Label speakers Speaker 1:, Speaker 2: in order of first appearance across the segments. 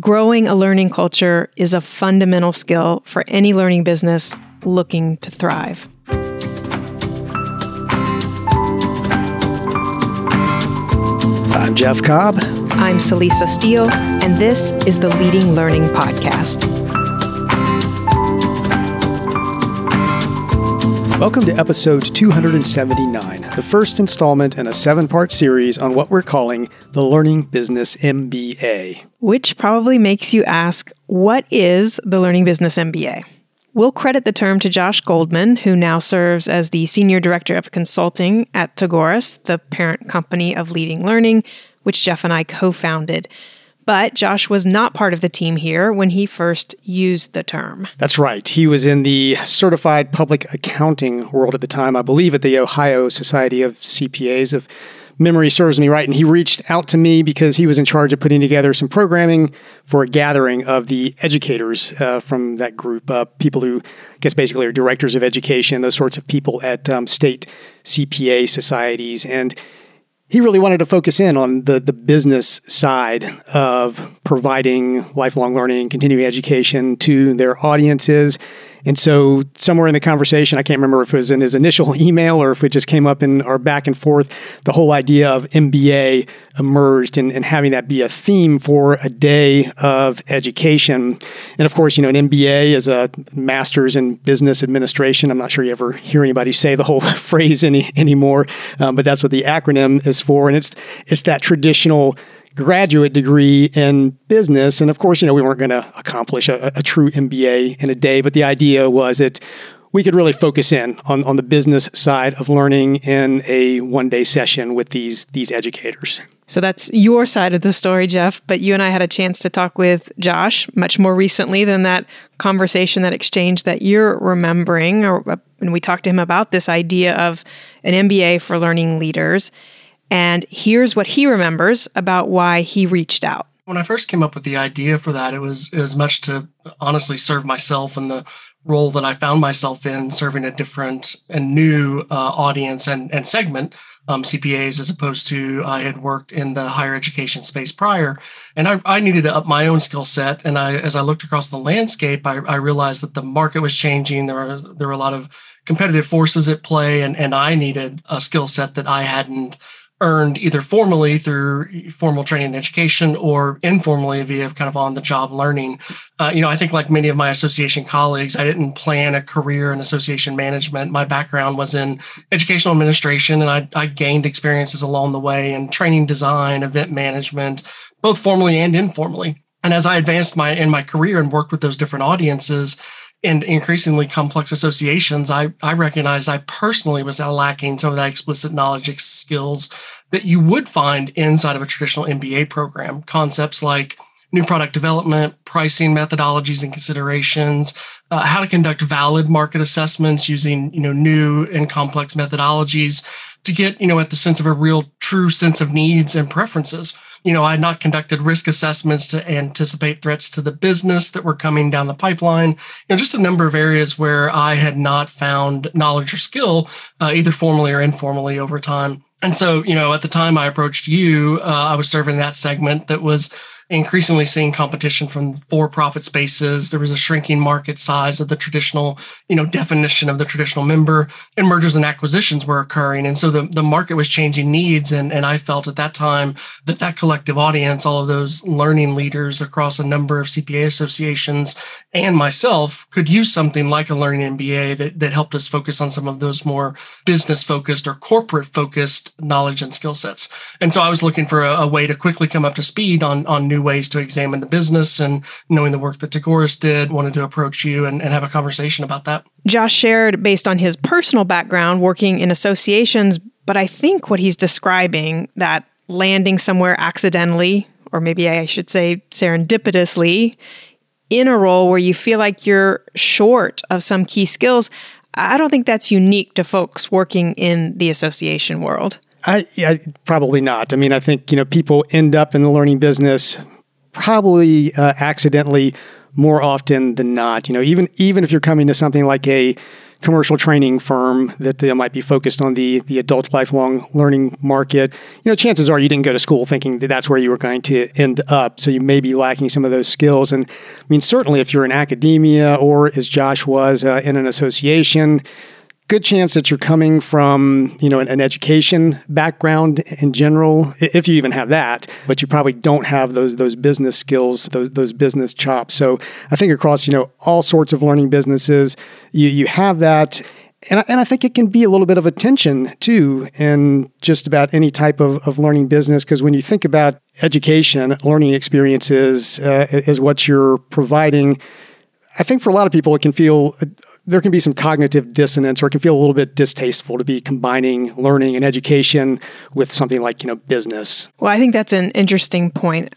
Speaker 1: growing a learning culture is a fundamental skill for any learning business looking to thrive.
Speaker 2: I'm Jeff Cobb.
Speaker 1: I'm Celisa Steele, and this is the Leading Learning Podcast.
Speaker 2: Welcome to episode 279, the first installment in a seven part series on what we're calling the Learning Business MBA.
Speaker 1: Which probably makes you ask, what is the Learning Business MBA? We'll credit the term to Josh Goldman, who now serves as the Senior Director of Consulting at Tagoras, the parent company of Leading Learning, which Jeff and I co founded. But Josh was not part of the team here when he first used the term.
Speaker 2: That's right. He was in the certified public accounting world at the time, I believe at the Ohio Society of CPAs, if memory serves me right. And he reached out to me because he was in charge of putting together some programming for a gathering of the educators uh, from that group, uh, people who, I guess, basically are directors of education, those sorts of people at um, state CPA societies. And he really wanted to focus in on the, the business side of providing lifelong learning, continuing education to their audiences. And so, somewhere in the conversation, I can't remember if it was in his initial email or if it just came up in our back and forth, the whole idea of MBA emerged and, and having that be a theme for a day of education. And of course, you know, an MBA is a master's in business administration. I'm not sure you ever hear anybody say the whole phrase any anymore, um, but that's what the acronym is for. And it's it's that traditional graduate degree in business. And of course, you know, we weren't going to accomplish a, a, true MBA in a day, but the idea was that we could really focus in on, on the business side of learning in a one day session with these, these educators.
Speaker 1: So that's your side of the story, Jeff. But you and I had a chance to talk with Josh much more recently than that conversation, that exchange that you're remembering. Or, and we talked to him about this idea of an MBA for learning leaders. And here's what he remembers about why he reached out.
Speaker 3: When I first came up with the idea for that, it was as much to honestly serve myself and the role that I found myself in, serving a different and new uh, audience and, and segment, um, CPAs, as opposed to I had worked in the higher education space prior. And I, I needed to up my own skill set. And I, as I looked across the landscape, I, I realized that the market was changing. There were there were a lot of competitive forces at play, and and I needed a skill set that I hadn't earned either formally through formal training and education or informally via kind of on the job learning. Uh, you know, I think like many of my association colleagues, I didn't plan a career in association management. My background was in educational administration and I, I gained experiences along the way in training design, event management, both formally and informally. And as I advanced my in my career and worked with those different audiences, and increasingly complex associations, I, I recognized I personally was lacking some of that explicit knowledge skills that you would find inside of a traditional MBA program. Concepts like new product development, pricing methodologies and considerations, uh, how to conduct valid market assessments using you know new and complex methodologies to get you know at the sense of a real true sense of needs and preferences you know, I had not conducted risk assessments to anticipate threats to the business that were coming down the pipeline. You know, just a number of areas where I had not found knowledge or skill, uh, either formally or informally over time. And so, you know, at the time I approached you, uh, I was serving that segment that was increasingly seeing competition from for-profit spaces. There was a shrinking market size of the traditional, you know, definition of the traditional member, and mergers and acquisitions were occurring. And so the, the market was changing needs. And, and I felt at that time that that collective audience, all of those learning leaders across a number of CPA associations and myself could use something like a learning MBA that, that helped us focus on some of those more business focused or corporate focused knowledge and skill sets. And so I was looking for a, a way to quickly come up to speed on, on new new ways to examine the business and knowing the work that Tagoras did, wanted to approach you and, and have a conversation about that.
Speaker 1: Josh shared based on his personal background working in associations, but I think what he's describing that landing somewhere accidentally, or maybe I should say serendipitously, in a role where you feel like you're short of some key skills, I don't think that's unique to folks working in the association world.
Speaker 2: I, yeah, probably not. I mean, I think you know people end up in the learning business probably uh, accidentally more often than not. You know, even even if you're coming to something like a commercial training firm that uh, might be focused on the the adult lifelong learning market, you know, chances are you didn't go to school thinking that that's where you were going to end up. So you may be lacking some of those skills. And I mean, certainly if you're in academia or as Josh was uh, in an association, good chance that you're coming from you know an, an, education background in general if you even have that but you probably don't have those those business skills those those business chops. So i think across you know all sorts of learning businesses you you have that. And I, and I think it can be a little bit of a tension too in just about any type of, of learning business because when you think about education learning experiences uh, is what you're providing I think for a lot of people, it can feel there can be some cognitive dissonance or it can feel a little bit distasteful to be combining learning and education with something like you know business.
Speaker 1: Well i think that's an interesting point.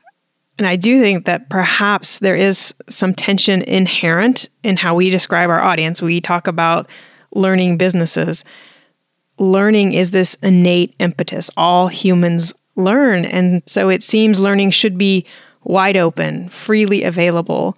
Speaker 1: And i do think that perhaps there is some tension inherent in how we describe our audience. We talk about learning businesses. Learning is this innate impetus. All humans learn. And so it seems learning should be wide open freely available.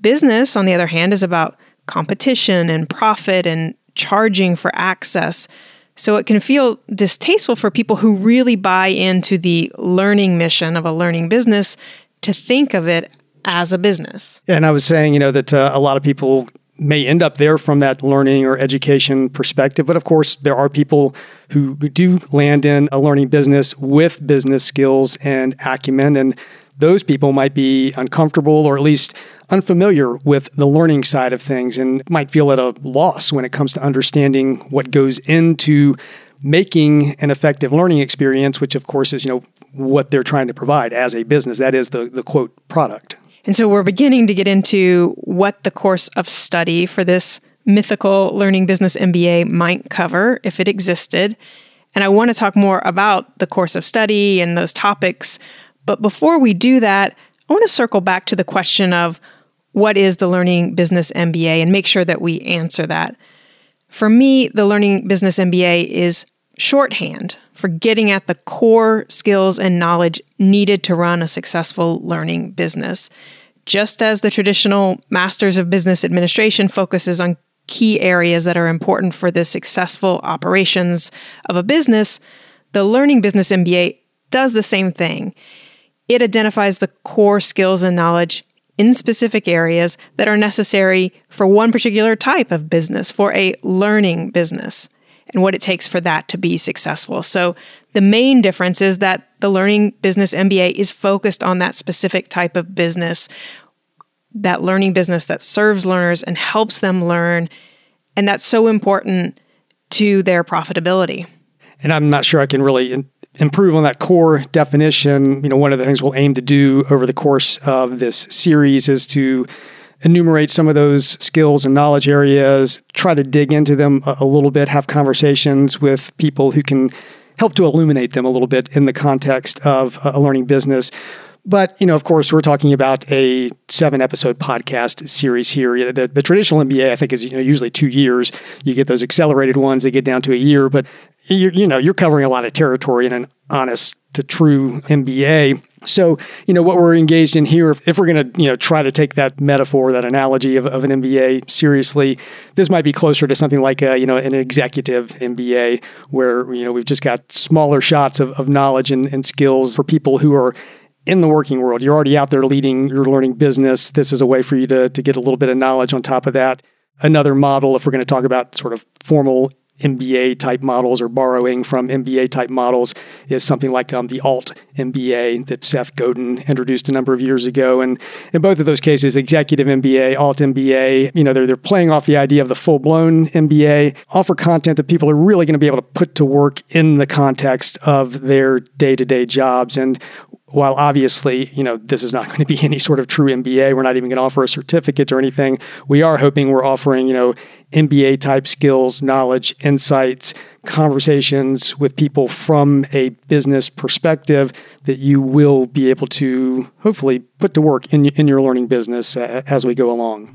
Speaker 1: Business on the other hand is about competition and profit and charging for access. So it can feel distasteful for people who really buy into the learning mission of a learning business to think of it as a business.
Speaker 2: And I was saying, you know, that uh, a lot of people may end up there from that learning or education perspective. But of course, there are people who do land in a learning business with business skills and acumen. And those people might be uncomfortable or at least unfamiliar with the learning side of things and might feel at a loss when it comes to understanding what goes into making an effective learning experience, which of course is, you know, what they're trying to provide as a business. That is the, the quote product.
Speaker 1: And so we're beginning to get into what the course of study for this mythical learning business MBA might cover if it existed. And I want to talk more about the course of study and those topics. But before we do that, I want to circle back to the question of what is the Learning Business MBA and make sure that we answer that. For me, the Learning Business MBA is shorthand for getting at the core skills and knowledge needed to run a successful learning business. Just as the traditional Masters of Business Administration focuses on key areas that are important for the successful operations of a business, the Learning Business MBA does the same thing. It identifies the core skills and knowledge in specific areas that are necessary for one particular type of business, for a learning business, and what it takes for that to be successful. So, the main difference is that the Learning Business MBA is focused on that specific type of business, that learning business that serves learners and helps them learn. And that's so important to their profitability.
Speaker 2: And I'm not sure I can really improve on that core definition, you know, one of the things we'll aim to do over the course of this series is to enumerate some of those skills and knowledge areas, try to dig into them a, little bit, have conversations with people who can help to illuminate them a little bit in the context of a learning business. But, you know, of course, we're talking about a seven episode podcast series here. The, the traditional MBA, I think, is you know, usually two years. You get those accelerated ones, they get down to a year. But, you, you know, you're covering a lot of territory in an honest to true MBA. So, you know, what we're engaged in here, if, if we're going to, you know, try to take that metaphor, that analogy of, of an MBA seriously, this might be closer to something like a, you know, an executive MBA where, you know, we've just got smaller shots of, of knowledge and, and skills for people who are in the working world. You're already out there leading your learning business. This is a way for you to, to get a little bit of knowledge on top of that. Another model, if we're going to talk about sort of formal MBA type models or borrowing from MBA type models is something like um, the alt MBA that Seth Godin introduced a number of years ago. And in both of those cases, executive MBA, alt MBA, you know, they're, they're playing off the idea of the full blown MBA, offer content that people are really going to be able to put to work in the context of their day to day jobs. And while obviously, you know, this is not going to be any sort of true MBA, we're not even going to offer a certificate or anything. We are hoping we're offering, you know, MBA type skills, knowledge, insights, conversations with people from a business perspective that you will be able to hopefully put to work in, in your learning business uh, as we go along.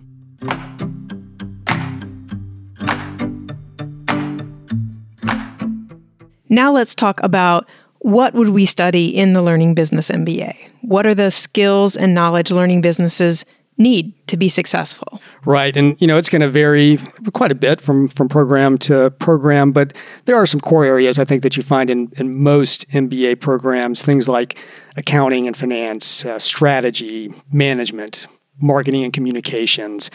Speaker 1: Now let's talk about what would we study in the Learning Business MBA? What are the skills and knowledge learning businesses need to be successful.
Speaker 2: Right. And you know, it's going to vary quite a bit from from program to program, but there are some core areas I think that you find in, in most MBA programs, things like accounting and finance, uh, strategy, management, marketing and communications.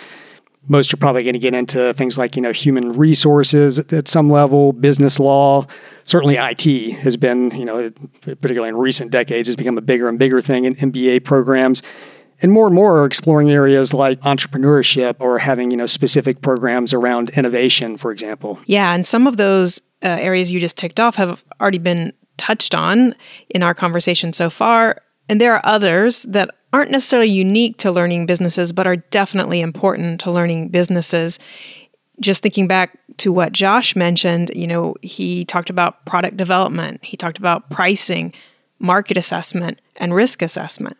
Speaker 2: Most are probably going to get into things like, you know, human resources at some level, business law. Certainly IT has been, you know, particularly in recent decades, has become a bigger and bigger thing in MBA programs. And more and more are exploring areas like entrepreneurship or having you know specific programs around innovation for example.
Speaker 1: Yeah and some of those uh, areas you just ticked off have already been touched on in our conversation so far. And there are others that aren't necessarily unique to learning businesses but are definitely important to learning businesses just thinking back to what Josh mentioned, you know, he talked about product development, he talked about pricing, market assessment, and risk assessment.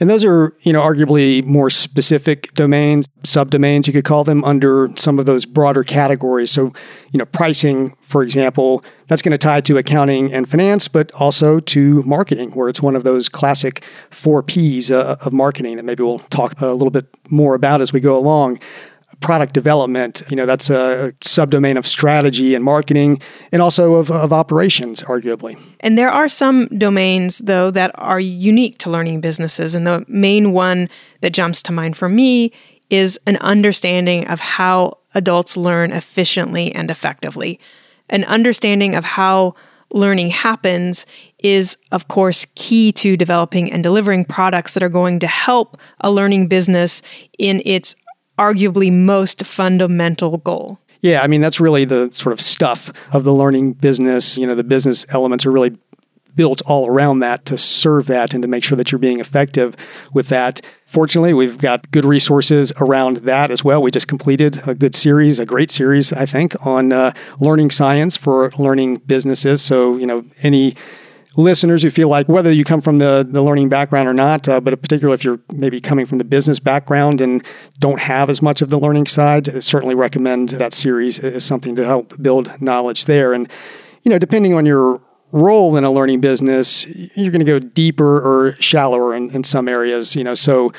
Speaker 2: And those are, you know, arguably more specific domains, subdomains, you could call them, under some of those broader categories. So, you know, pricing, for example, that's going to tie to accounting and finance, but also to marketing, where it's one of those classic four P's uh, of marketing that maybe we'll talk a little bit more about as we go along product development. You know, that's a subdomain of strategy and marketing and also of, of operations, arguably.
Speaker 1: And there are some domains, though, that are unique to learning businesses. And the main one that jumps to mind for me is an understanding of how adults learn efficiently and effectively. An understanding of how learning happens is, of course, key to developing and delivering products that are going to help a learning business in its arguably most fundamental goal.
Speaker 2: Yeah, I mean, that's really the sort of stuff of the learning business. You know, the business elements are really built all around that to serve that and to make sure that you're being effective with that. Fortunately, we've got good resources around that as well. We just completed a good series, a great series, I think, on uh, learning science for learning businesses. So, you know, any listeners who feel like whether you come from the, the learning background or not, uh, but particularly if you're maybe coming from the business background and don't have as much of the learning side, I certainly recommend that series as something to help build knowledge there. And, you know, depending on your role in a learning business, you're going to go deeper or shallower in, in some areas, you know, so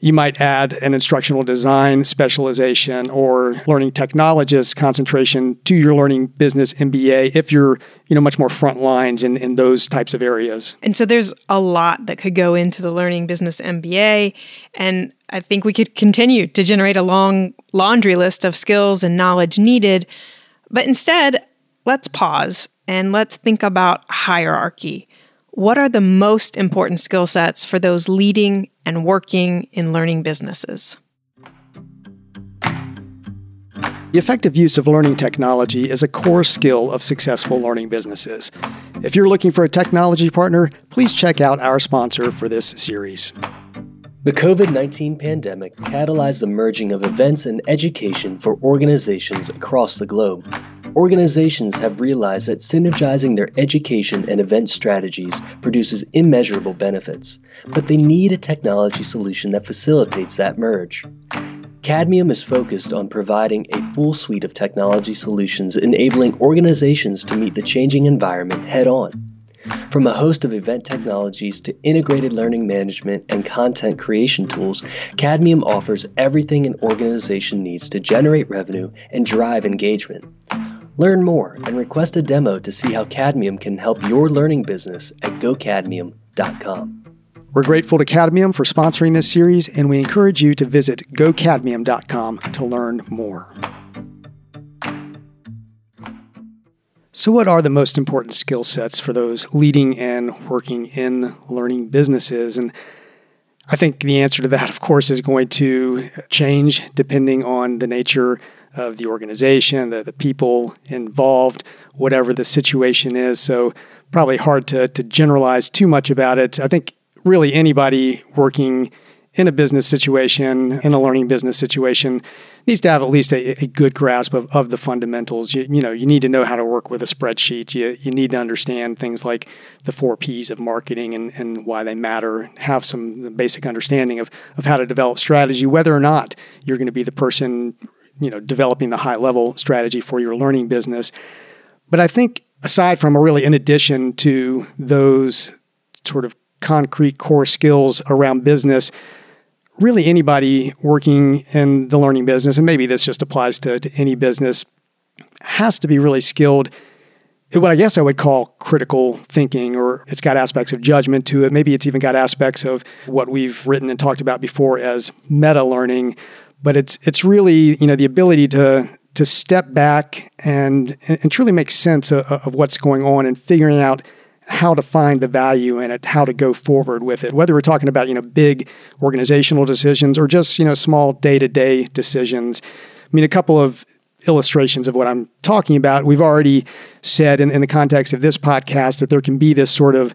Speaker 2: you might add an instructional design specialization or learning technologist concentration to your learning business MBA if you're, you know, much more front lines in, in those types of areas.
Speaker 1: And so there's a lot that could go into the learning business MBA. And I think we could continue to generate a long laundry list of skills and knowledge needed. But instead, let's pause and let's think about hierarchy. What are the most important skill sets for those leading and working in learning businesses?
Speaker 2: The effective use of learning technology is a core skill of successful learning businesses. If you're looking for a technology partner, please check out our sponsor for this series.
Speaker 4: The COVID 19 pandemic catalyzed the merging of events and education for organizations across the globe. Organizations have realized that synergizing their education and event strategies produces immeasurable benefits, but they need a technology solution that facilitates that merge. Cadmium is focused on providing a full suite of technology solutions enabling organizations to meet the changing environment head on. From a host of event technologies to integrated learning management and content creation tools, Cadmium offers everything an organization needs to generate revenue and drive engagement. Learn more and request a demo to see how Cadmium can help your learning business at gocadmium.com.
Speaker 2: We're grateful to Cadmium for sponsoring this series, and we encourage you to visit gocadmium.com to learn more. So, what are the most important skill sets for those leading and working in learning businesses? And I think the answer to that, of course, is going to change depending on the nature of the organization, the, the people involved, whatever the situation is. So, probably hard to, to generalize too much about it. I think really anybody working in a business situation, in a learning business situation, needs to have at least a, a good grasp of, of the fundamentals. You, you, know, you need to know how to work with a spreadsheet. You, you need to understand things like the four P's of marketing and, and why they matter, have some basic understanding of, of how to develop strategy, whether or not you're going to be the person you know developing the high level strategy for your learning business. But I think aside from, or really in addition to those sort of concrete core skills around business, really anybody working in the learning business, and maybe this just applies to, to any business, has to be really skilled what I guess I would call critical thinking, or it's got aspects of judgment to it. Maybe it's even got aspects of what we've written and talked about before as meta learning. But it's it's really you know the ability to to step back and and truly make sense of, of what's going on and figuring out how to find the value in it, how to go forward with it. Whether we're talking about you know big organizational decisions or just you know small day to day decisions. I mean, a couple of illustrations of what I'm talking about. We've already said in, in the context of this podcast that there can be this sort of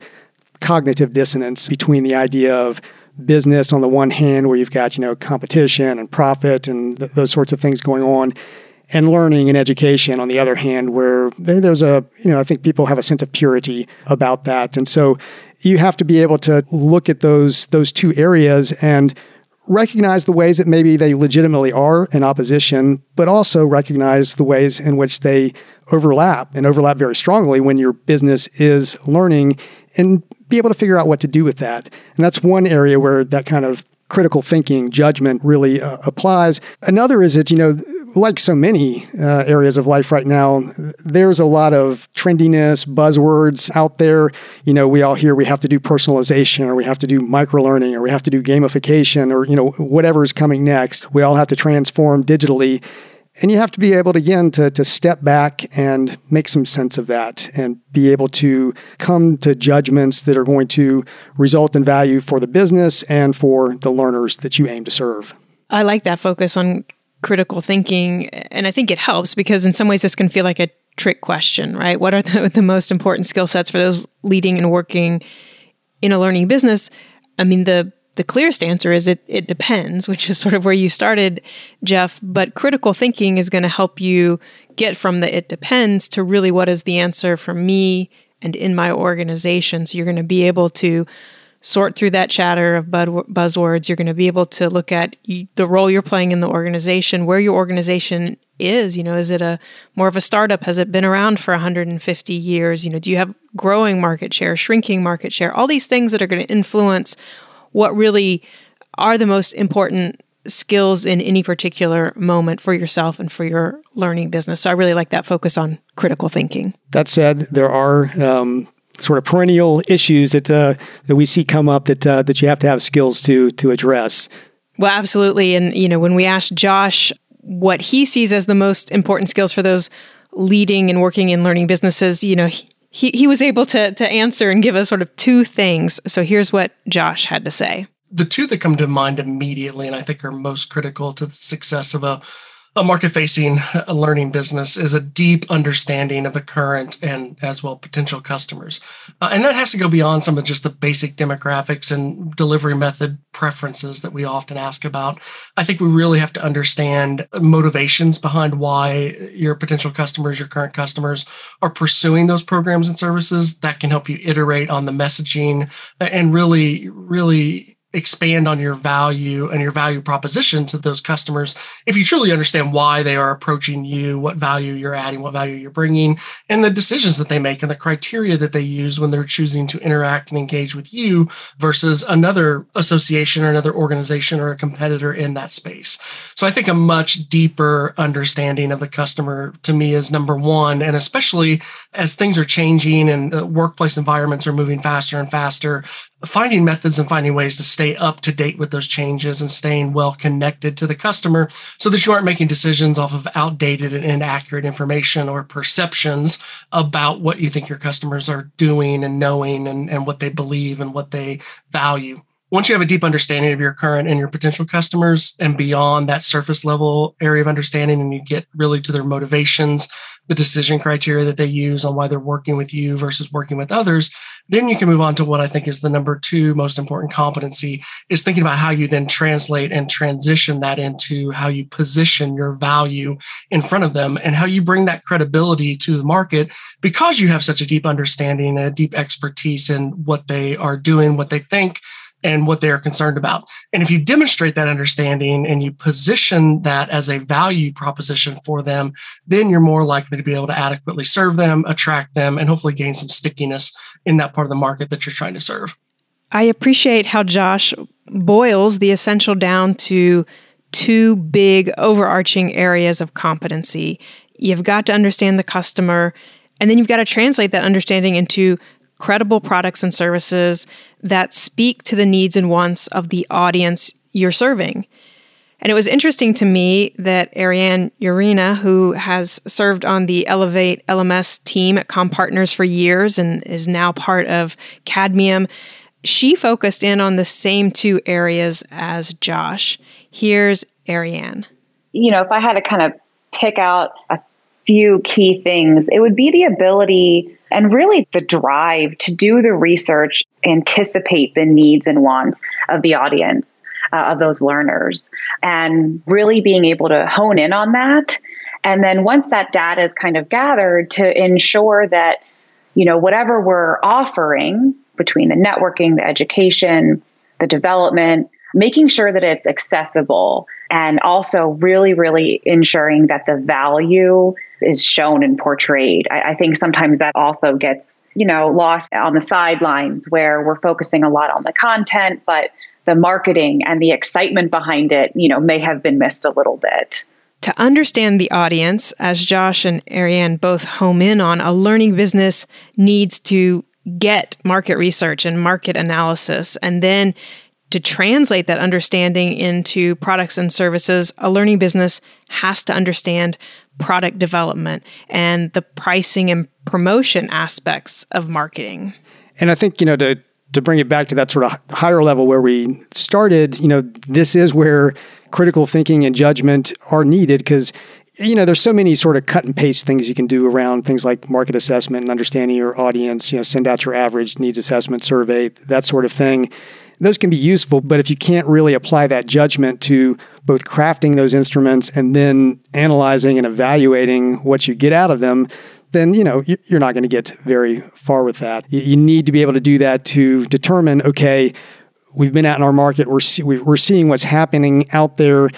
Speaker 2: cognitive dissonance between the idea of business on the one hand, where you've got you know competition and profit and th- those sorts of things going on, and learning and education on the other hand, where there's a you know I think people have a sense of purity about that, and so you have to be able to look at those those two areas and recognize the ways that maybe they legitimately are in opposition, but also recognize the ways in which they overlap and overlap very strongly when your business is learning and be able to figure out what to do with that. And that's one area where that kind of critical thinking, judgment really uh, applies. Another is that, you know, like so many uh, areas of life right now, there's a lot of trendiness, buzzwords out there. You know, we all hear we have to do personalization or we have to do micro learning or we have to do gamification or, you know, whatever is coming next. We all have to transform digitally. And you have to be able to, again, to, to step back and make some sense of that and be able to come to judgments that are going to result in value for the business and for the learners that you aim to serve.
Speaker 1: I like that focus on critical thinking. And I think it helps because in some ways this can feel like a trick question, right? What are the, the most important skill sets for those leading and working in a learning business? I mean, the the clearest answer is it it depends, which is sort of where you started, Jeff. But critical thinking is going to help you get from the it depends to really what is the answer for me and in my organization. So you're going to be able to sort through that chatter of buzzwords. You're going to be able to look at the role you're playing in the organization, where your organization is. You know, is it a more of a startup? Has it been around for 150 years? You know, do you have growing market share, shrinking market share? All these things that are going to influence what really are the most important skills in any particular moment for yourself and for your learning business. So I really like that focus on critical thinking.
Speaker 2: That said, there are um, sort of perennial issues that uh, that we see come up that uh, that you have to have skills to to address.
Speaker 1: Well, absolutely, and you know when we asked Josh what he sees as the most important skills for those leading and working in learning businesses, you know. He, he he was able to, to answer and give us sort of two things. So here's what Josh had to say.
Speaker 3: The two that come to mind immediately, and I think are most critical to the success of a a market facing learning business is a deep understanding of the current and as well potential customers. Uh, and that has to go beyond some of just the basic demographics and delivery method preferences that we often ask about. I think we really have to understand motivations behind why your potential customers, your current customers are pursuing those programs and services that can help you iterate on the messaging and really, really expand on your value and your value proposition to those customers. If you truly understand why they are approaching you what value you're adding what value you're bringing and the decisions that they make and the criteria that they use when they're choosing to interact and engage with you versus another association or another organization or a competitor in that space. So i think a much deeper understanding of the customer to me is number one. And especially as things are changing and the workplace environments are moving faster and faster finding methods and finding ways to stay up to date with those changes and staying well connected to the customer so that you aren't making decisions off of outdated and inaccurate information or perceptions about what you think your customers are doing and knowing and, and what they believe and what they value. Once you have a deep understanding of your current and your potential customers and beyond that surface level area of understanding and you get really to their motivations the decision criteria that they use on why they're working with you versus working with others then you can move on to what i think is the number two most important competency is thinking about how you then translate and transition that into how you position your value in front of them and how you bring that credibility to the market because you have such a deep understanding and a deep expertise in what they are doing what they think and what they are concerned about. And if you demonstrate that understanding and you position that as a value proposition for them, then you're more likely to be able to adequately serve them, attract them, and hopefully gain some stickiness in that part of the market that you're trying to serve.
Speaker 1: I appreciate how Josh boils the essential down to two big overarching areas of competency. You've got to understand the customer, and then you've got to translate that understanding into credible products and services that speak to the needs and wants of the audience you're serving. And it was interesting to me that Ariane Urena, who has served on the Elevate LMS team at CommPartners for years and is now part of Cadmium, she focused in on the same two areas as Josh. Here's Ariane.
Speaker 5: You know, if I had to kind of pick out a few key things, it would be the ability and really the drive to do the research, anticipate the needs and wants of the audience, uh, of those learners, and really being able to hone in on that. And then once that data is kind of gathered, to ensure that, you know, whatever we're offering between the networking, the education, the development, making sure that it's accessible and also really, really ensuring that the value is shown and portrayed. I, I think sometimes that also gets, you know, lost on the sidelines where we're focusing a lot on the content, but the marketing and the excitement behind it, you know, may have been missed a little bit.
Speaker 1: To understand the audience, as Josh and Ariane both home in on, a learning business needs to get market research and market analysis and then to translate that understanding into products and services, a learning business has to understand product development and the pricing and promotion aspects of marketing.
Speaker 2: And I think, you know, to to bring it back to that sort of higher level where we started, you know, this is where critical thinking and judgment are needed because you know, there's so many sort of cut and paste things you can do around things like market assessment and understanding your audience, you know, send out your average needs assessment survey, that sort of thing those can be useful, but if you can't really apply that judgment to both crafting those instruments and then analyzing and evaluating what you get out of them, then you know you're not going to get very far with that. You need to be able to do that to determine, okay, we've been out in our market, we're see, we're seeing what's happening out there.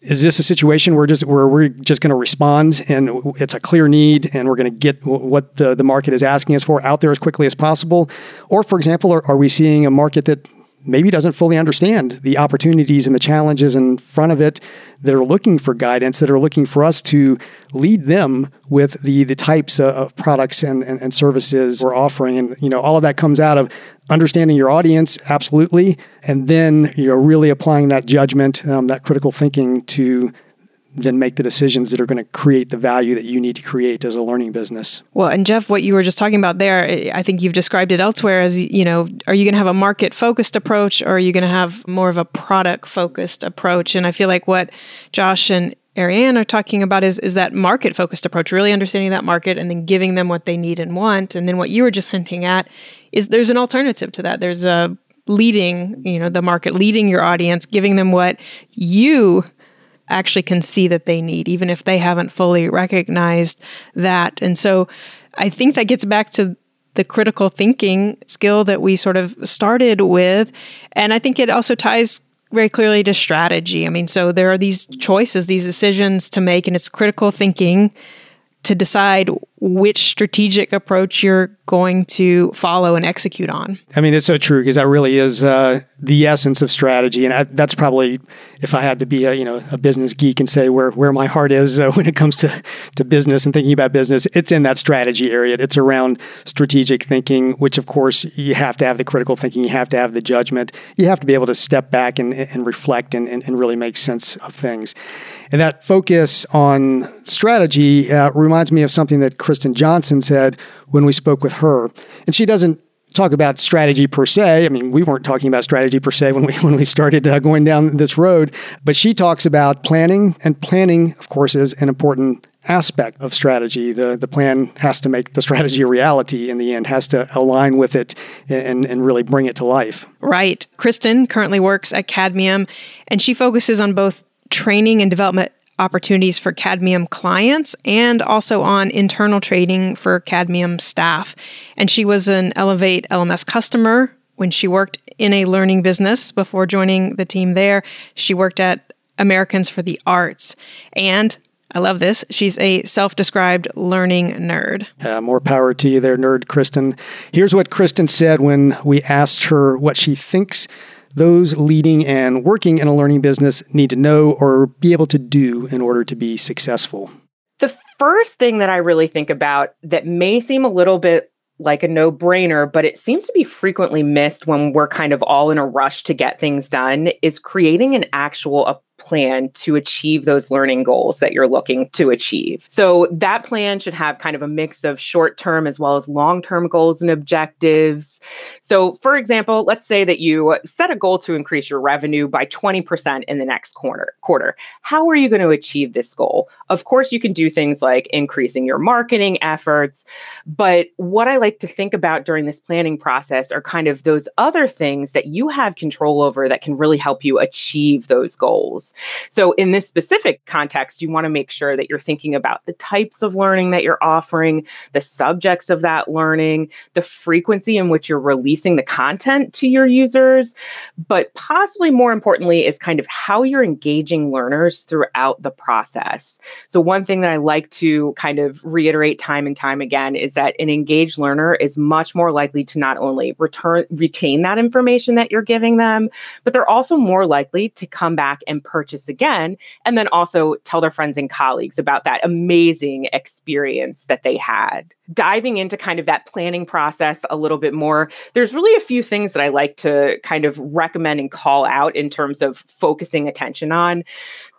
Speaker 2: Is this a situation where just where we're just going to respond and it's a clear need and we're going to get what the, the market is asking us for out there as quickly as possible? Or, for example, are, are we seeing a market that maybe doesn't fully understand the opportunities and the challenges in front of it that are looking for guidance, that are looking for us to lead them with the the types of products and, and, and services we're offering. And you know, all of that comes out of understanding your audience, absolutely, and then you know really applying that judgment, um, that critical thinking to then make the decisions that are going to create the value that you need to create as a learning business.
Speaker 1: Well, and Jeff, what you were just talking about there, I think you've described it elsewhere as, you know, are you going to have a market focused approach or are you going to have more of a product focused approach? And I feel like what Josh and Ariane are talking about is is that market focused approach, really understanding that market and then giving them what they need and want. And then what you were just hinting at is there's an alternative to that. There's a leading, you know, the market, leading your audience, giving them what you actually can see that they need, even if they haven't fully recognized that. And so I think that gets back to the critical thinking skill that we sort of started with. And I think it also ties very clearly to strategy. I mean, so there are these choices, these decisions to make, and it's critical thinking to decide which strategic approach you're going to follow and execute on.
Speaker 2: I mean, it's so true because that really is uh, the essence of strategy, and I, that's probably if I had to be a you know a business geek and say where where my heart is uh, when it comes to to business and thinking about business, it's in that strategy area. It's around strategic thinking, which of course you have to have the critical thinking, you have to have the judgment, you have to be able to step back and, and reflect and, and, and really make sense of things. And that focus on strategy uh, reminds me of something that Kristen Johnson said when we spoke with her. And she doesn't talk about strategy per se. I mean, we weren't talking about strategy per se when we when we started uh, going down this road, but she talks about planning, and planning, of course, is an important aspect of strategy. The the plan has to make the strategy a reality in the end, has to align with it and and really bring it to life.
Speaker 1: Right. Kristen currently works at Cadmium, and she focuses on both training and development opportunities for Cadmium clients and also on internal training for Cadmium staff. And she was an Elevate LMS customer when she worked in a learning business before joining the team there. She worked at Americans for the Arts. And I love this. She's a self described learning nerd.
Speaker 2: Uh, more power to you there, nerd Kristen. Here's what Kristen said when we asked her what she thinks those leading and working in a learning business need to know or be able to do in order to be successful.
Speaker 6: The first thing that I really think about that may seem a little bit like a no brainer, but it seems to be frequently missed when we're kind of all in a rush to get things done is creating an actual plan to achieve those learning goals that you're looking to achieve. So that plan should have kind of a mix of short term as well as long term goals and objectives. So, for example, let's say that you set a goal to increase your revenue by 20% in the next quarter. quarter. How are you going to achieve this goal? Of course, you can do things like increasing your marketing efforts. But what I like to think about during this planning process are kind of those other things that you have control over that can really help you achieve those goals. So, in this specific context, you want to make sure that you're thinking about the types of learning that you're offering, the subjects of that learning, the frequency in which you're releasing the content to your users, but possibly more importantly, is kind of how you're engaging learners throughout the process. So, one thing that I like to kind of reiterate time and time again is that an engaged learner is much more likely to not only return retain that information that you're giving them, but they're also more likely to come back and purchase again, and then also tell their friends and colleagues about that amazing experience that they had. Diving into kind of that planning process a little bit more, there's really a few things that I like to kind of recommend and call out in terms of focusing attention on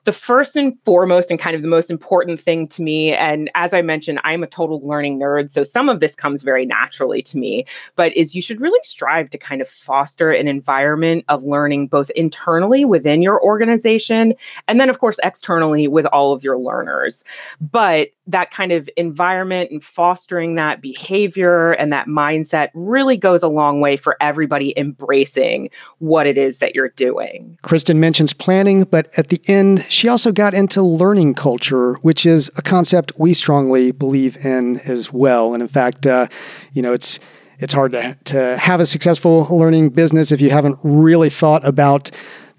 Speaker 6: the first and foremost and kind of the most important thing to me and as i mentioned i'm a total learning nerd so some of this comes very naturally to me but is you should really strive to kind of foster an environment of learning both internally within your organization and then of course externally with all of your learners. But that kind of environment and fostering that behavior and that mindset really goes a long way for everybody embracing what it is that you're doing.
Speaker 2: Kristen mentions planning, but at the end, she also got into learning culture, which is a concept we strongly believe in as well. And in fact, uh, you know, it's it's hard to, to have a successful learning business if you haven't really thought about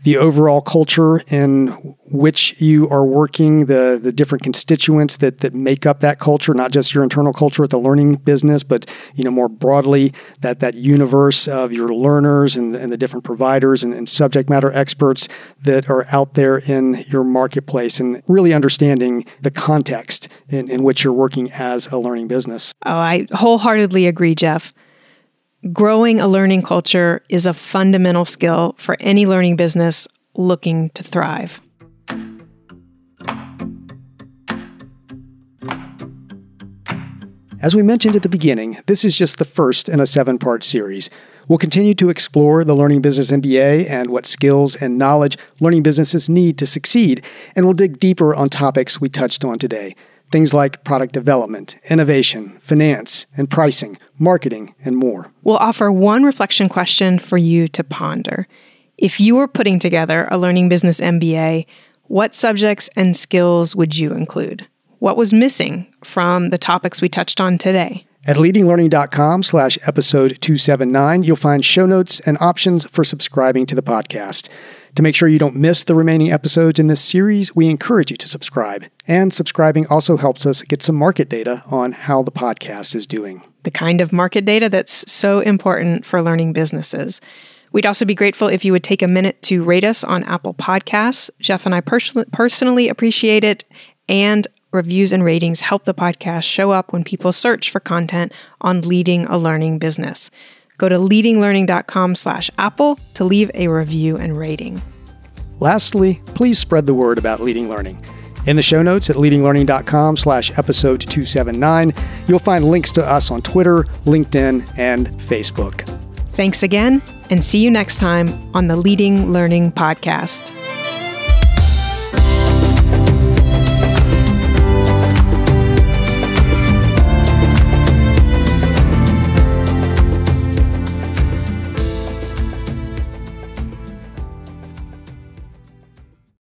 Speaker 2: the overall culture in which you are working, the the different constituents that that make up that culture, not just your internal culture at the learning business, but you know more broadly that that universe of your learners and, and the different providers and, and subject matter experts that are out there in your marketplace, and really understanding the context in, in which you're working as a learning business.
Speaker 1: Oh, I wholeheartedly agree, Jeff. Growing a learning culture is a fundamental skill for any learning business looking to thrive.
Speaker 2: As we mentioned at the beginning, this is just the first in a seven part series. We'll continue to explore the Learning Business MBA and what skills and knowledge learning businesses need to succeed, and we'll dig deeper on topics we touched on today. Things like product development, innovation, finance, and pricing, marketing, and more.
Speaker 1: We'll offer one reflection question for you to ponder. If you were putting together a Learning Business MBA, what subjects and skills would you include? What was missing from the topics we touched on today?
Speaker 2: At leadinglearning.com slash episode 279, you'll find show notes and options for subscribing to the podcast. To make sure you don't miss the remaining episodes in this series, we encourage you to subscribe. And subscribing also helps us get some market data on how the podcast is doing.
Speaker 1: The kind of market data that's so important for learning businesses. We'd also be grateful if you would take a minute to rate us on Apple Podcasts. Jeff and I pers- personally appreciate it. And reviews and ratings help the podcast show up when people search for content on leading a learning business. Go to leadinglearning.com slash Apple to leave a review and rating.
Speaker 2: Lastly, please spread the word about Leading Learning. In the show notes at leadinglearning.com slash episode 279, you'll find links to us on Twitter, LinkedIn, and Facebook.
Speaker 1: Thanks again, and see you next time on the Leading Learning Podcast.